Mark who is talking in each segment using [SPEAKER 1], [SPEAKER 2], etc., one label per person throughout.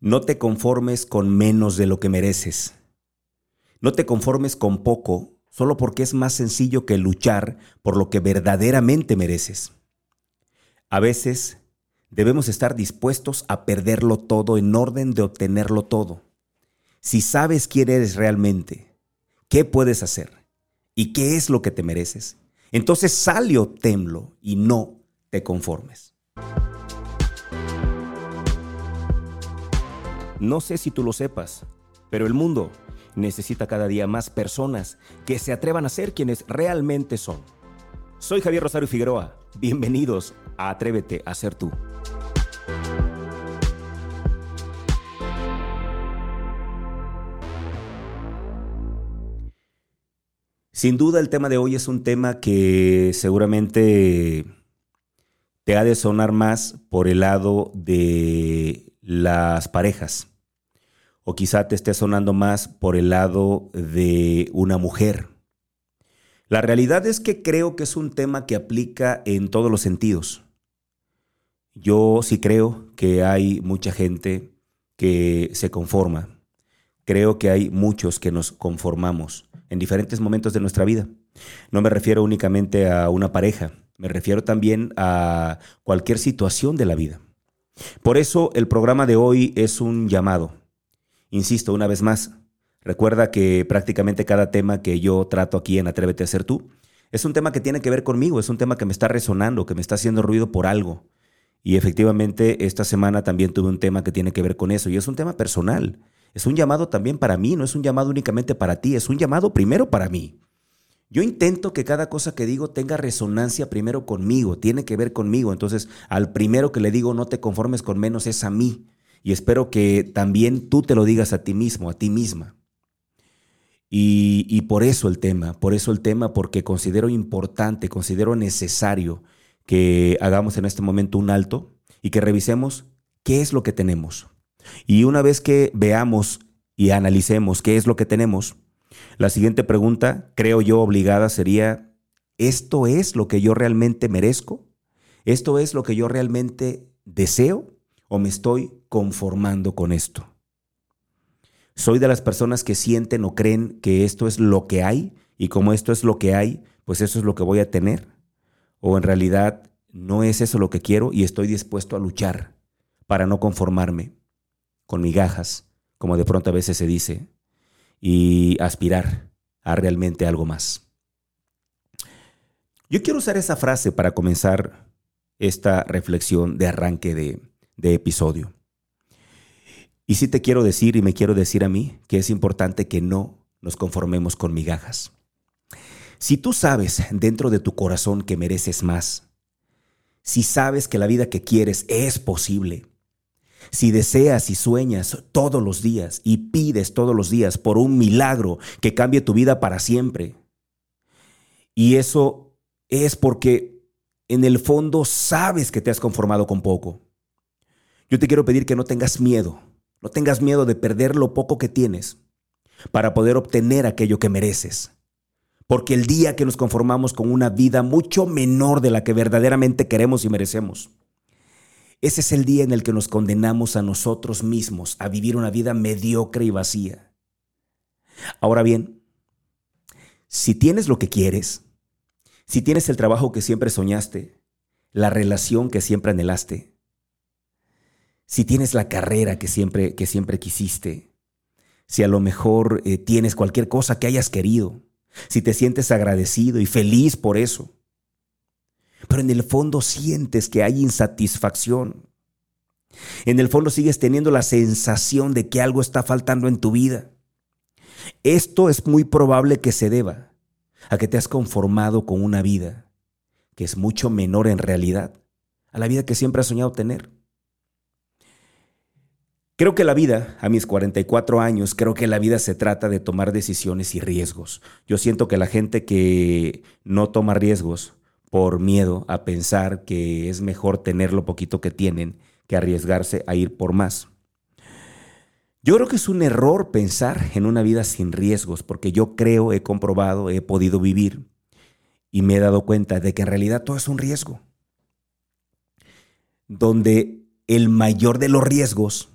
[SPEAKER 1] No te conformes con menos de lo que mereces. No te conformes con poco solo porque es más sencillo que luchar por lo que verdaderamente mereces. A veces debemos estar dispuestos a perderlo todo en orden de obtenerlo todo. Si sabes quién eres realmente, qué puedes hacer y qué es lo que te mereces, entonces sal y obténlo y no te conformes. No sé si tú lo sepas, pero el mundo necesita cada día más personas que se atrevan a ser quienes realmente son. Soy Javier Rosario Figueroa. Bienvenidos a Atrévete a ser tú. Sin duda el tema de hoy es un tema que seguramente te ha de sonar más por el lado de las parejas. O quizá te esté sonando más por el lado de una mujer. La realidad es que creo que es un tema que aplica en todos los sentidos. Yo sí creo que hay mucha gente que se conforma. Creo que hay muchos que nos conformamos en diferentes momentos de nuestra vida. No me refiero únicamente a una pareja, me refiero también a cualquier situación de la vida. Por eso el programa de hoy es un llamado. Insisto una vez más, recuerda que prácticamente cada tema que yo trato aquí en Atrévete a ser tú es un tema que tiene que ver conmigo, es un tema que me está resonando, que me está haciendo ruido por algo. Y efectivamente esta semana también tuve un tema que tiene que ver con eso y es un tema personal. Es un llamado también para mí, no es un llamado únicamente para ti, es un llamado primero para mí. Yo intento que cada cosa que digo tenga resonancia primero conmigo, tiene que ver conmigo. Entonces, al primero que le digo no te conformes con menos es a mí. Y espero que también tú te lo digas a ti mismo, a ti misma. Y, por eso el tema, por eso el tema, porque considero importante, considero necesario que hagamos en este momento un alto y que revisemos qué es lo que tenemos. Y una vez que veamos y analicemos qué es lo que tenemos, la siguiente pregunta, creo yo obligada, sería, ¿esto es lo que yo realmente merezco? ¿Esto es lo que yo realmente deseo? ¿O me estoy conformando con esto? ¿Soy de las personas que sienten o creen que esto es lo que hay? Y como esto es lo que hay, pues eso es lo que voy a tener. ¿O en realidad no es eso lo que quiero y estoy dispuesto a luchar para no conformarme con migajas, como de pronto a veces se dice, y aspirar a realmente algo más. Yo quiero usar esa frase para comenzar esta reflexión de arranque de, episodio. Y sí te quiero decir y me quiero decir a mí que es importante que no nos conformemos con migajas. Si tú sabes dentro de tu corazón que mereces más, si sabes que la vida que quieres es posible, si deseas y sueñas todos los días y pides todos los días por un milagro que cambie tu vida para siempre, y eso es porque en el fondo sabes que te has conformado con poco. Yo te quiero pedir que no tengas miedo, no tengas miedo de perder lo poco que tienes para poder obtener aquello que mereces. Porque el día que nos conformamos con una vida mucho menor de la que verdaderamente queremos y merecemos, ese es el día en el que nos condenamos a nosotros mismos a vivir una vida mediocre y vacía. Ahora bien, si tienes lo que quieres, si tienes el trabajo que siempre soñaste, la relación que siempre anhelaste, si tienes la carrera que siempre, que siempre quisiste, si a lo mejor eh, tienes cualquier cosa que hayas querido, si te sientes agradecido y feliz por eso, pero en el fondo sientes que hay insatisfacción. En el fondo sigues teniendo la sensación de que algo está faltando en tu vida. Esto es muy probable que se deba a que te has conformado con una vida que es mucho menor en realidad a la vida que siempre has soñado tener. Creo que la vida, a mis 44 años, creo que la vida se trata de tomar decisiones y riesgos. Yo siento que la gente que no toma riesgos por miedo a pensar que es mejor tener lo poquito que tienen que arriesgarse a ir por más. Yo creo que es un error pensar en una vida sin riesgos, porque yo creo, he comprobado, he podido vivir y me he dado cuenta de que en realidad todo es un riesgo. Donde el mayor de los riesgos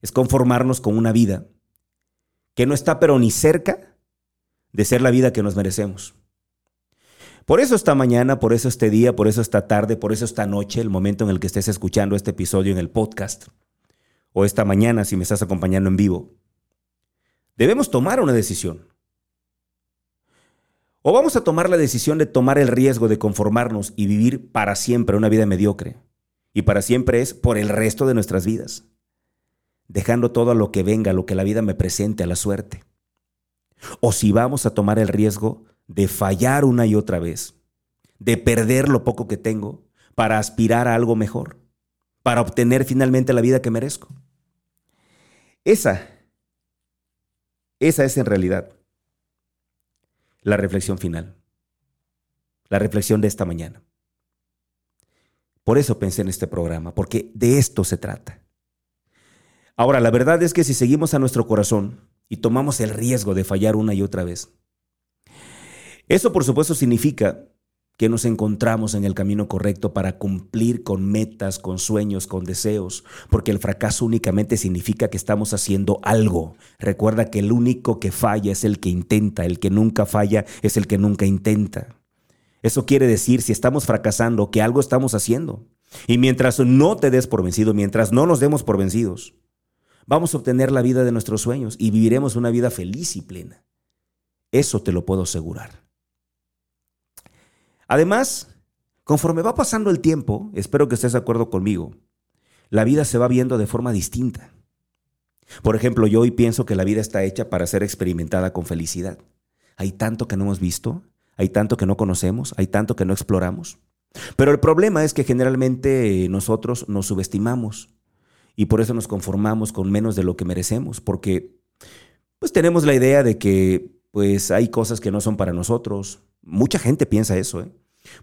[SPEAKER 1] es conformarnos con una vida que no está pero ni cerca de ser la vida que nos merecemos. Por eso esta mañana, por eso este día, por eso esta tarde, por eso esta noche, el momento en el que estés escuchando este episodio en el podcast, o esta mañana si me estás acompañando en vivo, debemos tomar una decisión. O vamos a tomar la decisión de tomar el riesgo de conformarnos y vivir para siempre una vida mediocre. Y para siempre es por el resto de nuestras vidas. Dejando todo a lo que venga, lo que la vida me presente, a la suerte. O si vamos a tomar el riesgo de fallar una y otra vez, de perder lo poco que tengo para aspirar a algo mejor, para obtener finalmente la vida que merezco. Esa, esa es en realidad la reflexión final, la reflexión de esta mañana. Por eso pensé en este programa, porque de esto se trata. Ahora, la verdad es que si seguimos a nuestro corazón y tomamos el riesgo de fallar una y otra vez, eso por supuesto significa que nos encontramos en el camino correcto para cumplir con metas, con sueños, con deseos, porque el fracaso únicamente significa que estamos haciendo algo. Recuerda que el único que falla es el que intenta, el que nunca falla es el que nunca intenta. Eso quiere decir, si estamos fracasando, que algo estamos haciendo. Y mientras no te des por vencido, mientras no nos demos por vencidos, vamos a obtener la vida de nuestros sueños y viviremos una vida feliz y plena. Eso te lo puedo asegurar. Además, conforme va pasando el tiempo, espero que estés de acuerdo conmigo, la vida se va viendo de forma distinta. Por ejemplo, yo hoy pienso que la vida está hecha para ser experimentada con felicidad. Hay tanto que no hemos visto, hay tanto que no conocemos, hay tanto que no exploramos. Pero el problema es que generalmente nosotros nos subestimamos y por eso nos conformamos con menos de lo que merecemos, porque pues tenemos la idea de que pues hay cosas que no son para nosotros. Mucha gente piensa eso, ¿eh?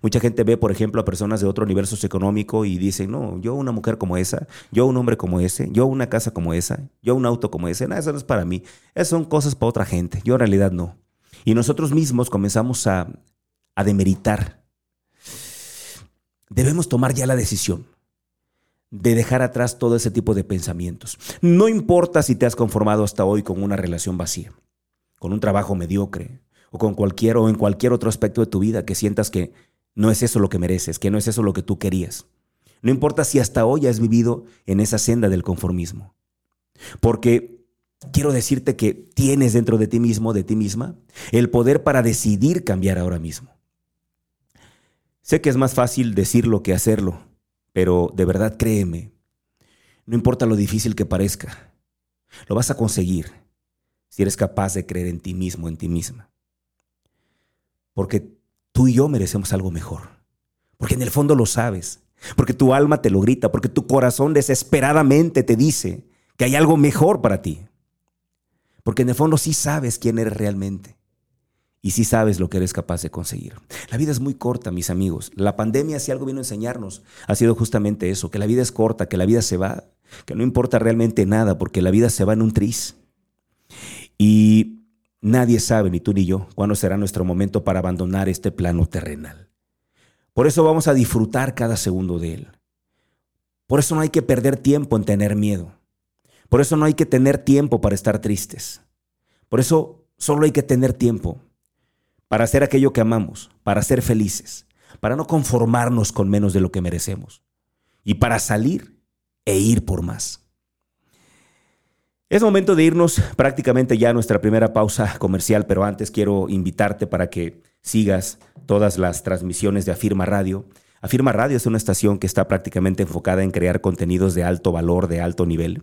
[SPEAKER 1] Mucha gente ve, por ejemplo, a personas de otro nivel socioeconómico y dice, no, yo una mujer como esa, yo un hombre como ese, yo una casa como esa, yo un auto como ese, nada, eso no es para mí. Esas son cosas para otra gente, yo en realidad no. Y nosotros mismos comenzamos a, a demeritar. Debemos tomar ya la decisión de dejar atrás todo ese tipo de pensamientos. No importa si te has conformado hasta hoy con una relación vacía, con un trabajo mediocre, o con cualquier o en cualquier otro aspecto de tu vida que sientas que no es eso lo que mereces, que no es eso lo que tú querías. No importa si hasta hoy has vivido en esa senda del conformismo. Porque quiero decirte que tienes dentro de ti mismo, de ti misma, el poder para decidir cambiar ahora mismo. Sé que es más fácil decirlo que hacerlo, pero de verdad créeme, no importa lo difícil que parezca, lo vas a conseguir si eres capaz de creer en ti mismo, en ti misma. Porque tú y yo merecemos algo mejor. Porque en el fondo lo sabes. Porque tu alma te lo grita. Porque tu corazón desesperadamente te dice que hay algo mejor para ti. Porque en el fondo sí sabes quién eres realmente. Y sí sabes lo que eres capaz de conseguir. La vida es muy corta, mis amigos. La pandemia, si algo vino a enseñarnos, ha sido justamente eso, que la vida es corta, que la vida se va, que no importa realmente nada, porque la vida se va en un tris. Y Nadie sabe, ni tú ni yo, cuándo será nuestro momento para abandonar este plano terrenal. Por eso vamos a disfrutar cada segundo de él. Por eso no hay que perder tiempo en tener miedo. Por eso no hay que tener tiempo para estar tristes. Por eso solo hay que tener tiempo para hacer aquello que amamos, para ser felices, para no conformarnos con menos de lo que merecemos y para salir e ir por más. Es momento de irnos prácticamente ya a nuestra primera pausa comercial, pero antes quiero invitarte para que sigas todas las transmisiones de Afirma Radio. Afirma Radio es una estación que está prácticamente enfocada en crear contenidos de alto valor, de alto nivel.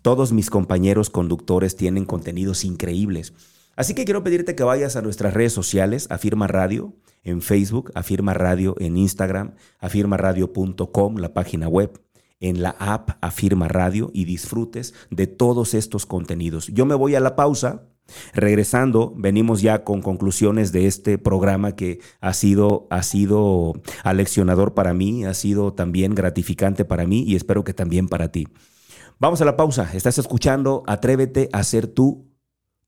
[SPEAKER 1] Todos mis compañeros conductores tienen contenidos increíbles. Así que quiero pedirte que vayas a nuestras redes sociales, Afirma Radio en Facebook, Afirma Radio en Instagram, afirmaradio.com, la página web en la app Afirma Radio y disfrutes de todos estos contenidos. Yo me voy a la pausa. Regresando, venimos ya con conclusiones de este programa que ha sido, ha sido aleccionador para mí, ha sido también gratificante para mí y espero que también para ti. Vamos a la pausa. Estás escuchando Atrévete a ser tú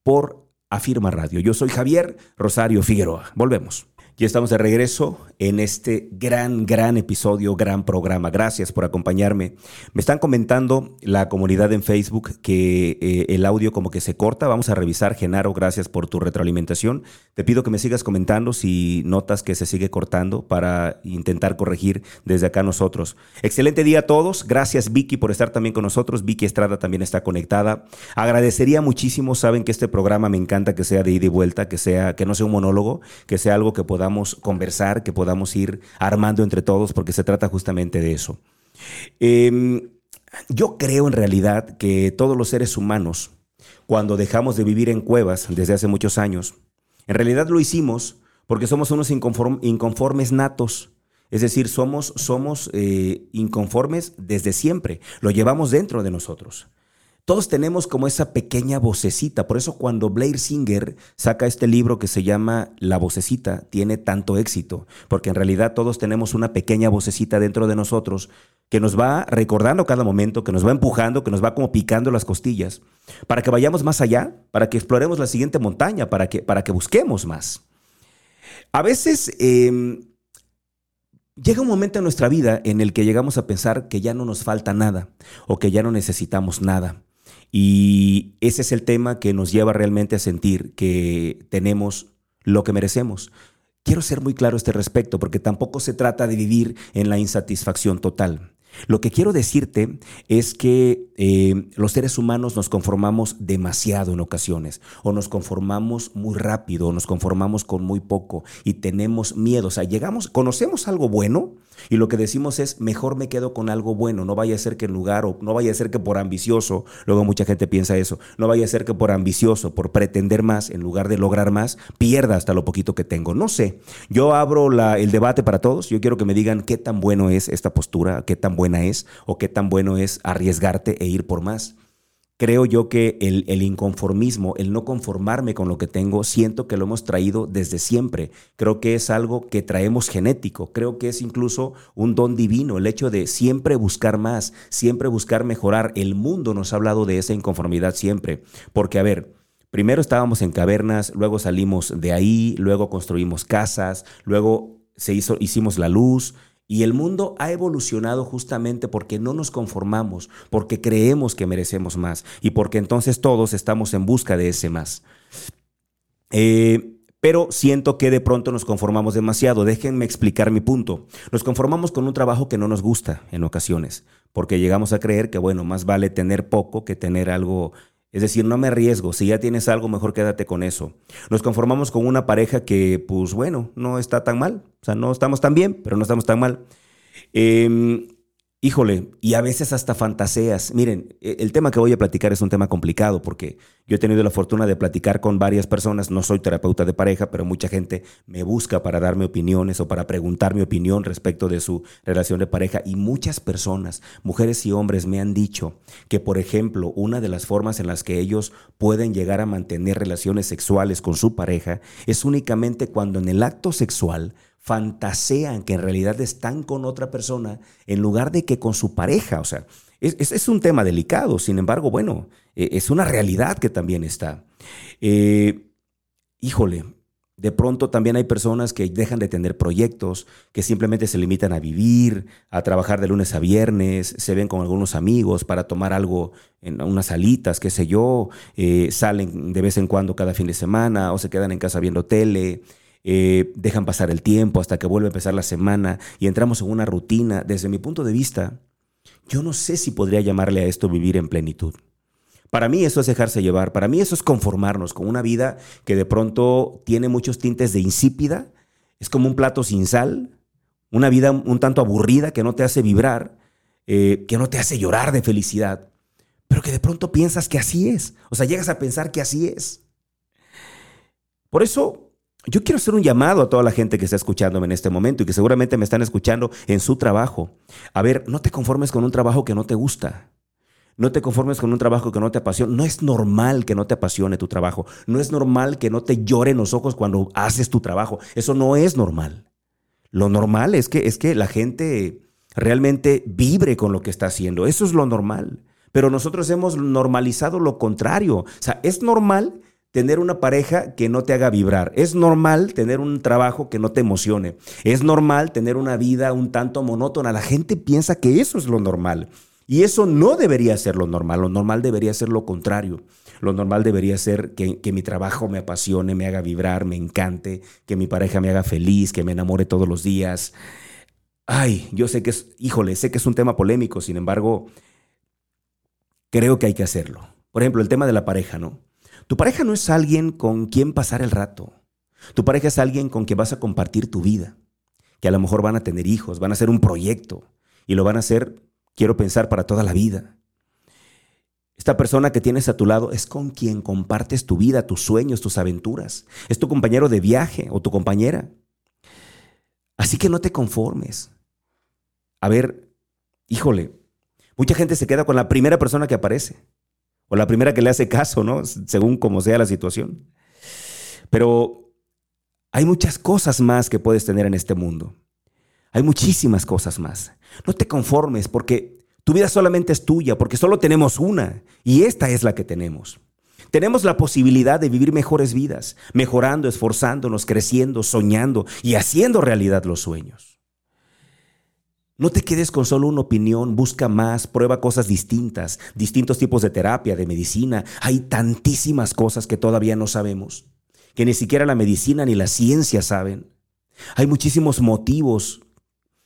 [SPEAKER 1] por Afirma Radio. Yo soy Javier Rosario Figueroa. Volvemos. Y estamos de regreso en este gran, gran episodio, gran programa. Gracias por acompañarme. Me están comentando la comunidad en Facebook que eh, el audio como que se corta. Vamos a revisar. Genaro, gracias por tu retroalimentación. Te pido que me sigas comentando si notas que se sigue cortando para intentar corregir desde acá nosotros. Excelente día a todos. Gracias Vicky por estar también con nosotros. Vicky Estrada también está conectada. Agradecería muchísimo. Saben que este programa me encanta que sea de ida y vuelta, que sea que no sea un monólogo, que sea algo que podamos conversar, que podamos ir armando entre todos, porque se trata justamente de eso. Em, yo creo en realidad que todos los seres humanos, cuando dejamos de vivir en cuevas desde hace muchos años, en realidad lo hicimos porque somos unos inconformes natos. Es decir, somos, somos eh, inconformes desde siempre. Lo llevamos dentro de nosotros. Todos tenemos como esa pequeña vocecita. Por eso cuando Blair Singer saca este libro que se llama La vocecita, tiene tanto éxito. Porque en realidad todos tenemos una pequeña vocecita dentro de nosotros que nos va recordando cada momento, que nos va empujando, que nos va como picando las costillas, para que vayamos más allá, para que exploremos la siguiente montaña, para que, para que busquemos más. A veces... Em, llega un momento en nuestra vida en el que llegamos a pensar que ya no nos falta nada o que ya no necesitamos nada. Y ese es el tema que nos lleva realmente a sentir que tenemos lo que merecemos. Quiero ser muy claro a este respecto porque tampoco se trata de vivir en la insatisfacción total. Lo que quiero decirte es que eh, los seres humanos nos conformamos demasiado en ocasiones, o nos conformamos muy rápido, o nos conformamos con muy poco, y tenemos miedo. O sea, llegamos, conocemos algo bueno, y lo que decimos es, mejor me quedo con algo bueno, no vaya a ser que en lugar, o no vaya a ser que por ambicioso, luego mucha gente piensa eso, no vaya a ser que por ambicioso, por pretender más, en lugar de lograr más, pierda hasta lo poquito que tengo. No sé, yo abro el debate para todos, yo quiero que me digan qué tan bueno es esta postura, qué tan buena es, o qué tan bueno es arriesgarte e ir por más creo yo que el, inconformismo, el no conformarme con lo que tengo, siento que lo hemos traído desde siempre. Creo que es algo que traemos genético. Creo que es incluso un don divino, el hecho de siempre buscar más, siempre buscar mejorar. El mundo nos ha hablado de esa inconformidad siempre. Porque, a ver, primero estábamos en cavernas, luego salimos de ahí, luego construimos casas, luego se hizo, hicimos la luz, y el mundo ha evolucionado justamente porque no nos conformamos, porque creemos que merecemos más y porque entonces todos estamos en busca de ese más. Eh, pero siento que de pronto nos conformamos demasiado. Déjenme explicar mi punto. Nos conformamos con un trabajo que no nos gusta en ocasiones, porque llegamos a creer que, bueno, más vale tener poco que tener algo es decir, no me arriesgo. Si ya tienes algo, mejor quédate con eso. Nos conformamos con una pareja que, pues bueno, no está tan mal. O sea, no estamos tan bien, pero no estamos tan mal. Eh, Híjole, y a veces hasta fantaseas. Miren, e, el tema que voy a platicar es un tema complicado porque yo he tenido la fortuna de platicar con varias personas, no soy terapeuta de pareja, pero mucha gente me busca para darme opiniones o para preguntar mi opinión respecto de su relación de pareja y muchas personas, mujeres y hombres, me han dicho que, por ejemplo, una de las formas en las que ellos pueden llegar a mantener relaciones sexuales con su pareja es únicamente cuando en el acto sexual fantasean que en realidad están con otra persona en lugar de que con su pareja. O sea, es, un tema delicado, sin embargo, bueno, e, es una realidad que también está. Eh, híjole, de pronto también hay personas que dejan de tener proyectos, que simplemente se limitan a vivir, a trabajar de lunes a viernes, se ven con algunos amigos para tomar algo en unas salitas, qué sé yo, eh, salen de vez en cuando cada fin de semana o se quedan en casa viendo tele. Eh, dejan pasar el tiempo hasta que vuelve a empezar la semana y entramos en una rutina. Desde mi punto de vista, yo no sé si podría llamarle a esto vivir en plenitud. Para mí eso es dejarse llevar, para mí eso es conformarnos con una vida que de pronto tiene muchos tintes de insípida, es como un plato sin sal, una vida un tanto aburrida que no te hace vibrar, eh, que no te hace llorar de felicidad, pero que de pronto piensas que así es, o sea, llegas a pensar que así es. Por eso yo quiero hacer un llamado a toda la gente que está escuchándome en este momento y que seguramente me están escuchando en su trabajo. A ver, no te conformes con un trabajo que no te gusta. No te conformes con un trabajo que no te apasiona. No es normal que no te apasione tu trabajo. No es normal que no te lloren los ojos cuando haces tu trabajo. Eso no es normal. Lo normal es que, es que la gente realmente vibre con lo que está haciendo. Eso es lo normal. Pero nosotros hemos normalizado lo contrario. O sea, es normal tener una pareja que no te haga vibrar. Es normal tener un trabajo que no te emocione. Es normal tener una vida un tanto monótona. La gente piensa que eso es lo normal. Y eso no debería ser lo normal. Lo normal debería ser lo contrario. Lo normal debería ser que, que, mi trabajo me apasione, me haga vibrar, me encante, que mi pareja me haga feliz, que me enamore todos los días. Ay, yo sé que es, híjole, sé que es un tema polémico, sin embargo, creo que hay que hacerlo. Por ejemplo, el tema de la pareja, ¿no? Tu pareja no es alguien con quien pasar el rato. Tu pareja es alguien con quien vas a compartir tu vida, que a lo mejor van a tener hijos, van a hacer un proyecto y lo van a hacer, quiero pensar, para toda la vida. Esta persona que tienes a tu lado es con quien compartes tu vida, tus sueños, tus aventuras. Es tu compañero de viaje o tu compañera. Así que no te conformes. A ver, híjole, mucha gente se queda con la primera persona que aparece o la primera que le hace caso, ¿no? Según como sea la situación. Pero hay muchas cosas más que puedes tener en este mundo. Hay muchísimas cosas más. No te conformes porque tu vida solamente es tuya, porque solo tenemos una y esta es la que tenemos. Tenemos la posibilidad de vivir mejores vidas, mejorando, esforzándonos, creciendo, soñando y haciendo realidad los sueños. No te quedes con solo una opinión, busca más, prueba cosas distintas, distintos tipos de terapia, de medicina. Hay tantísimas cosas que todavía no sabemos, que ni siquiera la medicina ni la ciencia saben. Hay muchísimos motivos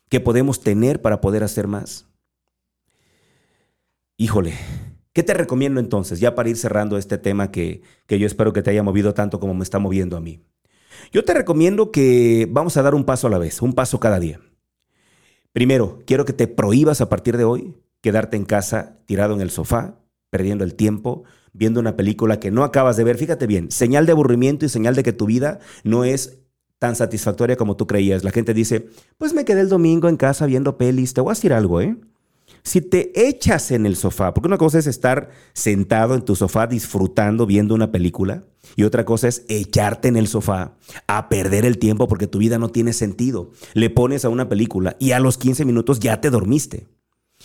[SPEAKER 1] que podemos tener para poder hacer más. Híjole, ¿qué te recomiendo entonces, ya para ir cerrando este tema que, que yo espero que te haya movido tanto como me está moviendo a mí? Yo te recomiendo que vamos a dar un paso a la vez, un paso cada día. Primero, quiero que te prohíbas a partir de hoy quedarte en casa tirado en el sofá, perdiendo el tiempo, viendo una película que no acabas de ver. Fíjate bien, señal de aburrimiento y señal de que tu vida no es tan satisfactoria como tú creías. La gente dice, pues me quedé el domingo en casa viendo pelis. Te voy a decir algo, ¿eh? Si te echas en el sofá, porque una cosa es estar sentado en tu sofá disfrutando viendo una película y otra cosa es echarte en el sofá a perder el tiempo porque tu vida no tiene sentido. Le pones a una película y a los 15 minutos ya te dormiste.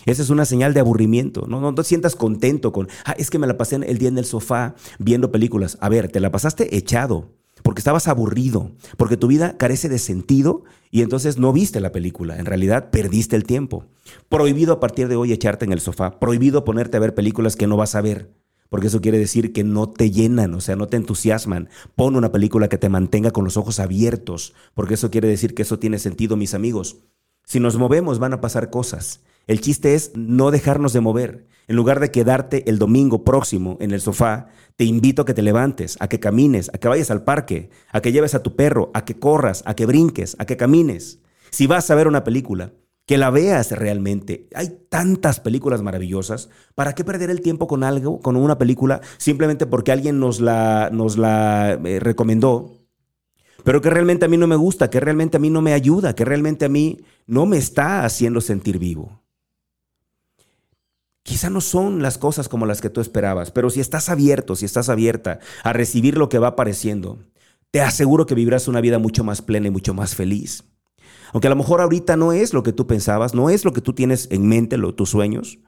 [SPEAKER 1] Esa es una señal de aburrimiento. No, no te sientas contento con, ah, es que me la pasé el día en el sofá viendo películas. A ver, te la pasaste echado porque estabas aburrido, porque tu vida carece de sentido y entonces no viste la película. En realidad perdiste el tiempo. Prohibido a partir de hoy echarte en el sofá. Prohibido ponerte a ver películas que no vas a ver. Porque eso quiere decir que no te llenan, o sea, no te entusiasman. Pon una película que te mantenga con los ojos abiertos, porque eso quiere decir que eso tiene sentido, mis amigos. Si nos movemos van a pasar cosas. El chiste es no dejarnos de mover. En lugar de quedarte el domingo próximo en el sofá, te invito a que te levantes, a que camines, a que vayas al parque, a que lleves a tu perro, a que corras, a que brinques, a que camines. Si vas a ver una película, que la veas realmente. Hay tantas películas maravillosas. ¿Para qué perder el tiempo con algo, con una película, simplemente porque alguien nos la, nos la eh, recomendó? Pero que realmente a mí no me gusta, que realmente a mí no me ayuda, que realmente a mí no me está haciendo sentir vivo. Quizá no son las cosas como las que tú esperabas, pero si estás abierto, si estás abierta a recibir lo que va apareciendo, te aseguro que vivirás una vida mucho más plena y mucho más feliz. Aunque a lo mejor ahorita no es lo que tú pensabas, no es lo que tú tienes en mente, lo, tus sueños.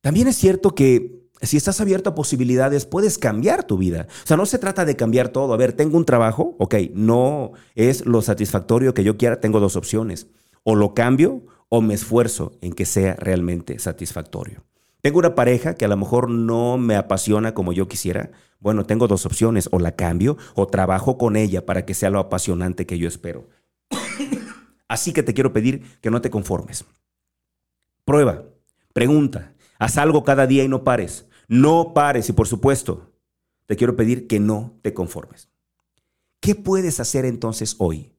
[SPEAKER 1] También es cierto que si estás abierto a posibilidades, puedes cambiar tu vida. O sea, no se trata de cambiar todo. A ver, tengo un trabajo, ok, no es lo satisfactorio que yo quiera, tengo dos opciones. O lo cambio o me esfuerzo en que sea realmente satisfactorio. Tengo una pareja que a lo mejor no me apasiona como yo quisiera. Bueno, tengo dos opciones, o la cambio o trabajo con ella para que sea lo apasionante que yo espero. Así que te quiero pedir que no te conformes. Prueba, pregunta, haz algo cada día y no pares. No pares y por supuesto, te quiero pedir que no te conformes. ¿Qué puedes hacer entonces hoy?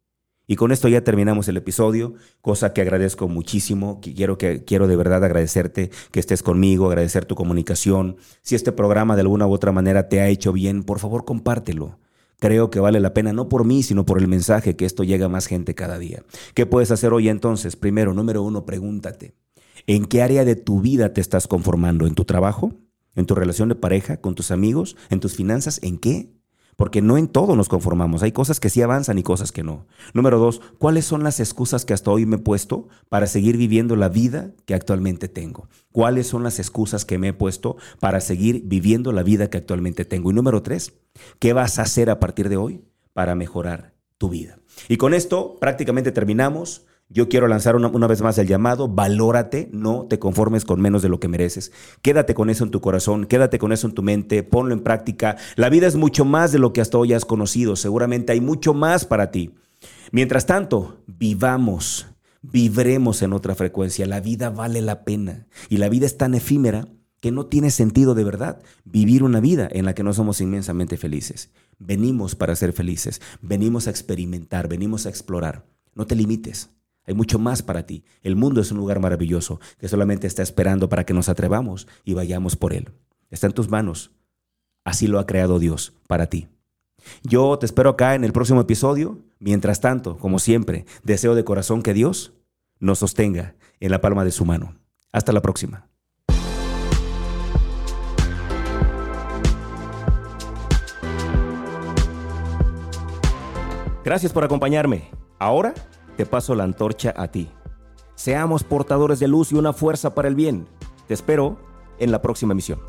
[SPEAKER 1] Y con esto ya terminamos el episodio, cosa que agradezco muchísimo. Quiero, que, quiero de verdad agradecerte que estés conmigo, agradecer tu comunicación. Si este programa de alguna u otra manera te ha hecho bien, por favor compártelo. Creo que vale la pena, no por mí, sino por el mensaje que esto llega a más gente cada día. ¿Qué puedes hacer hoy entonces? Primero, número uno, pregúntate. ¿En qué área de tu vida te estás conformando? ¿En tu trabajo? ¿En tu relación de pareja? ¿Con tus amigos? ¿En tus finanzas? ¿En qué? Porque no en todo nos conformamos. Hay cosas que sí avanzan y cosas que no. Número dos, ¿cuáles son las excusas que hasta hoy me he puesto para seguir viviendo la vida que actualmente tengo? ¿Cuáles son las excusas que me he puesto para seguir viviendo la vida que actualmente tengo? Y número tres, ¿qué vas a hacer a partir de hoy para mejorar tu vida? Y con esto prácticamente terminamos. Yo quiero lanzar una, vez más el llamado, valórate, no te conformes con menos de lo que mereces. Quédate con eso en tu corazón, quédate con eso en tu mente, ponlo en práctica. La vida es mucho más de lo que hasta hoy has conocido, seguramente hay mucho más para ti. Mientras tanto, vivamos, vivremos en otra frecuencia. La vida vale la pena y la vida es tan efímera que no tiene sentido de verdad vivir una vida en la que no somos inmensamente felices. Venimos para ser felices, venimos a experimentar, venimos a explorar. No te limites. Hay mucho más para ti. El mundo es un lugar maravilloso que solamente está esperando para que nos atrevamos y vayamos por él. Está en tus manos. Así lo ha creado Dios para ti. Yo te espero acá en el próximo episodio. Mientras tanto, como siempre, deseo de corazón que Dios nos sostenga en la palma de su mano. Hasta la próxima. Gracias por acompañarme. Ahora te paso la antorcha a ti. Seamos portadores de luz y una fuerza para el bien. Te espero en la próxima misión.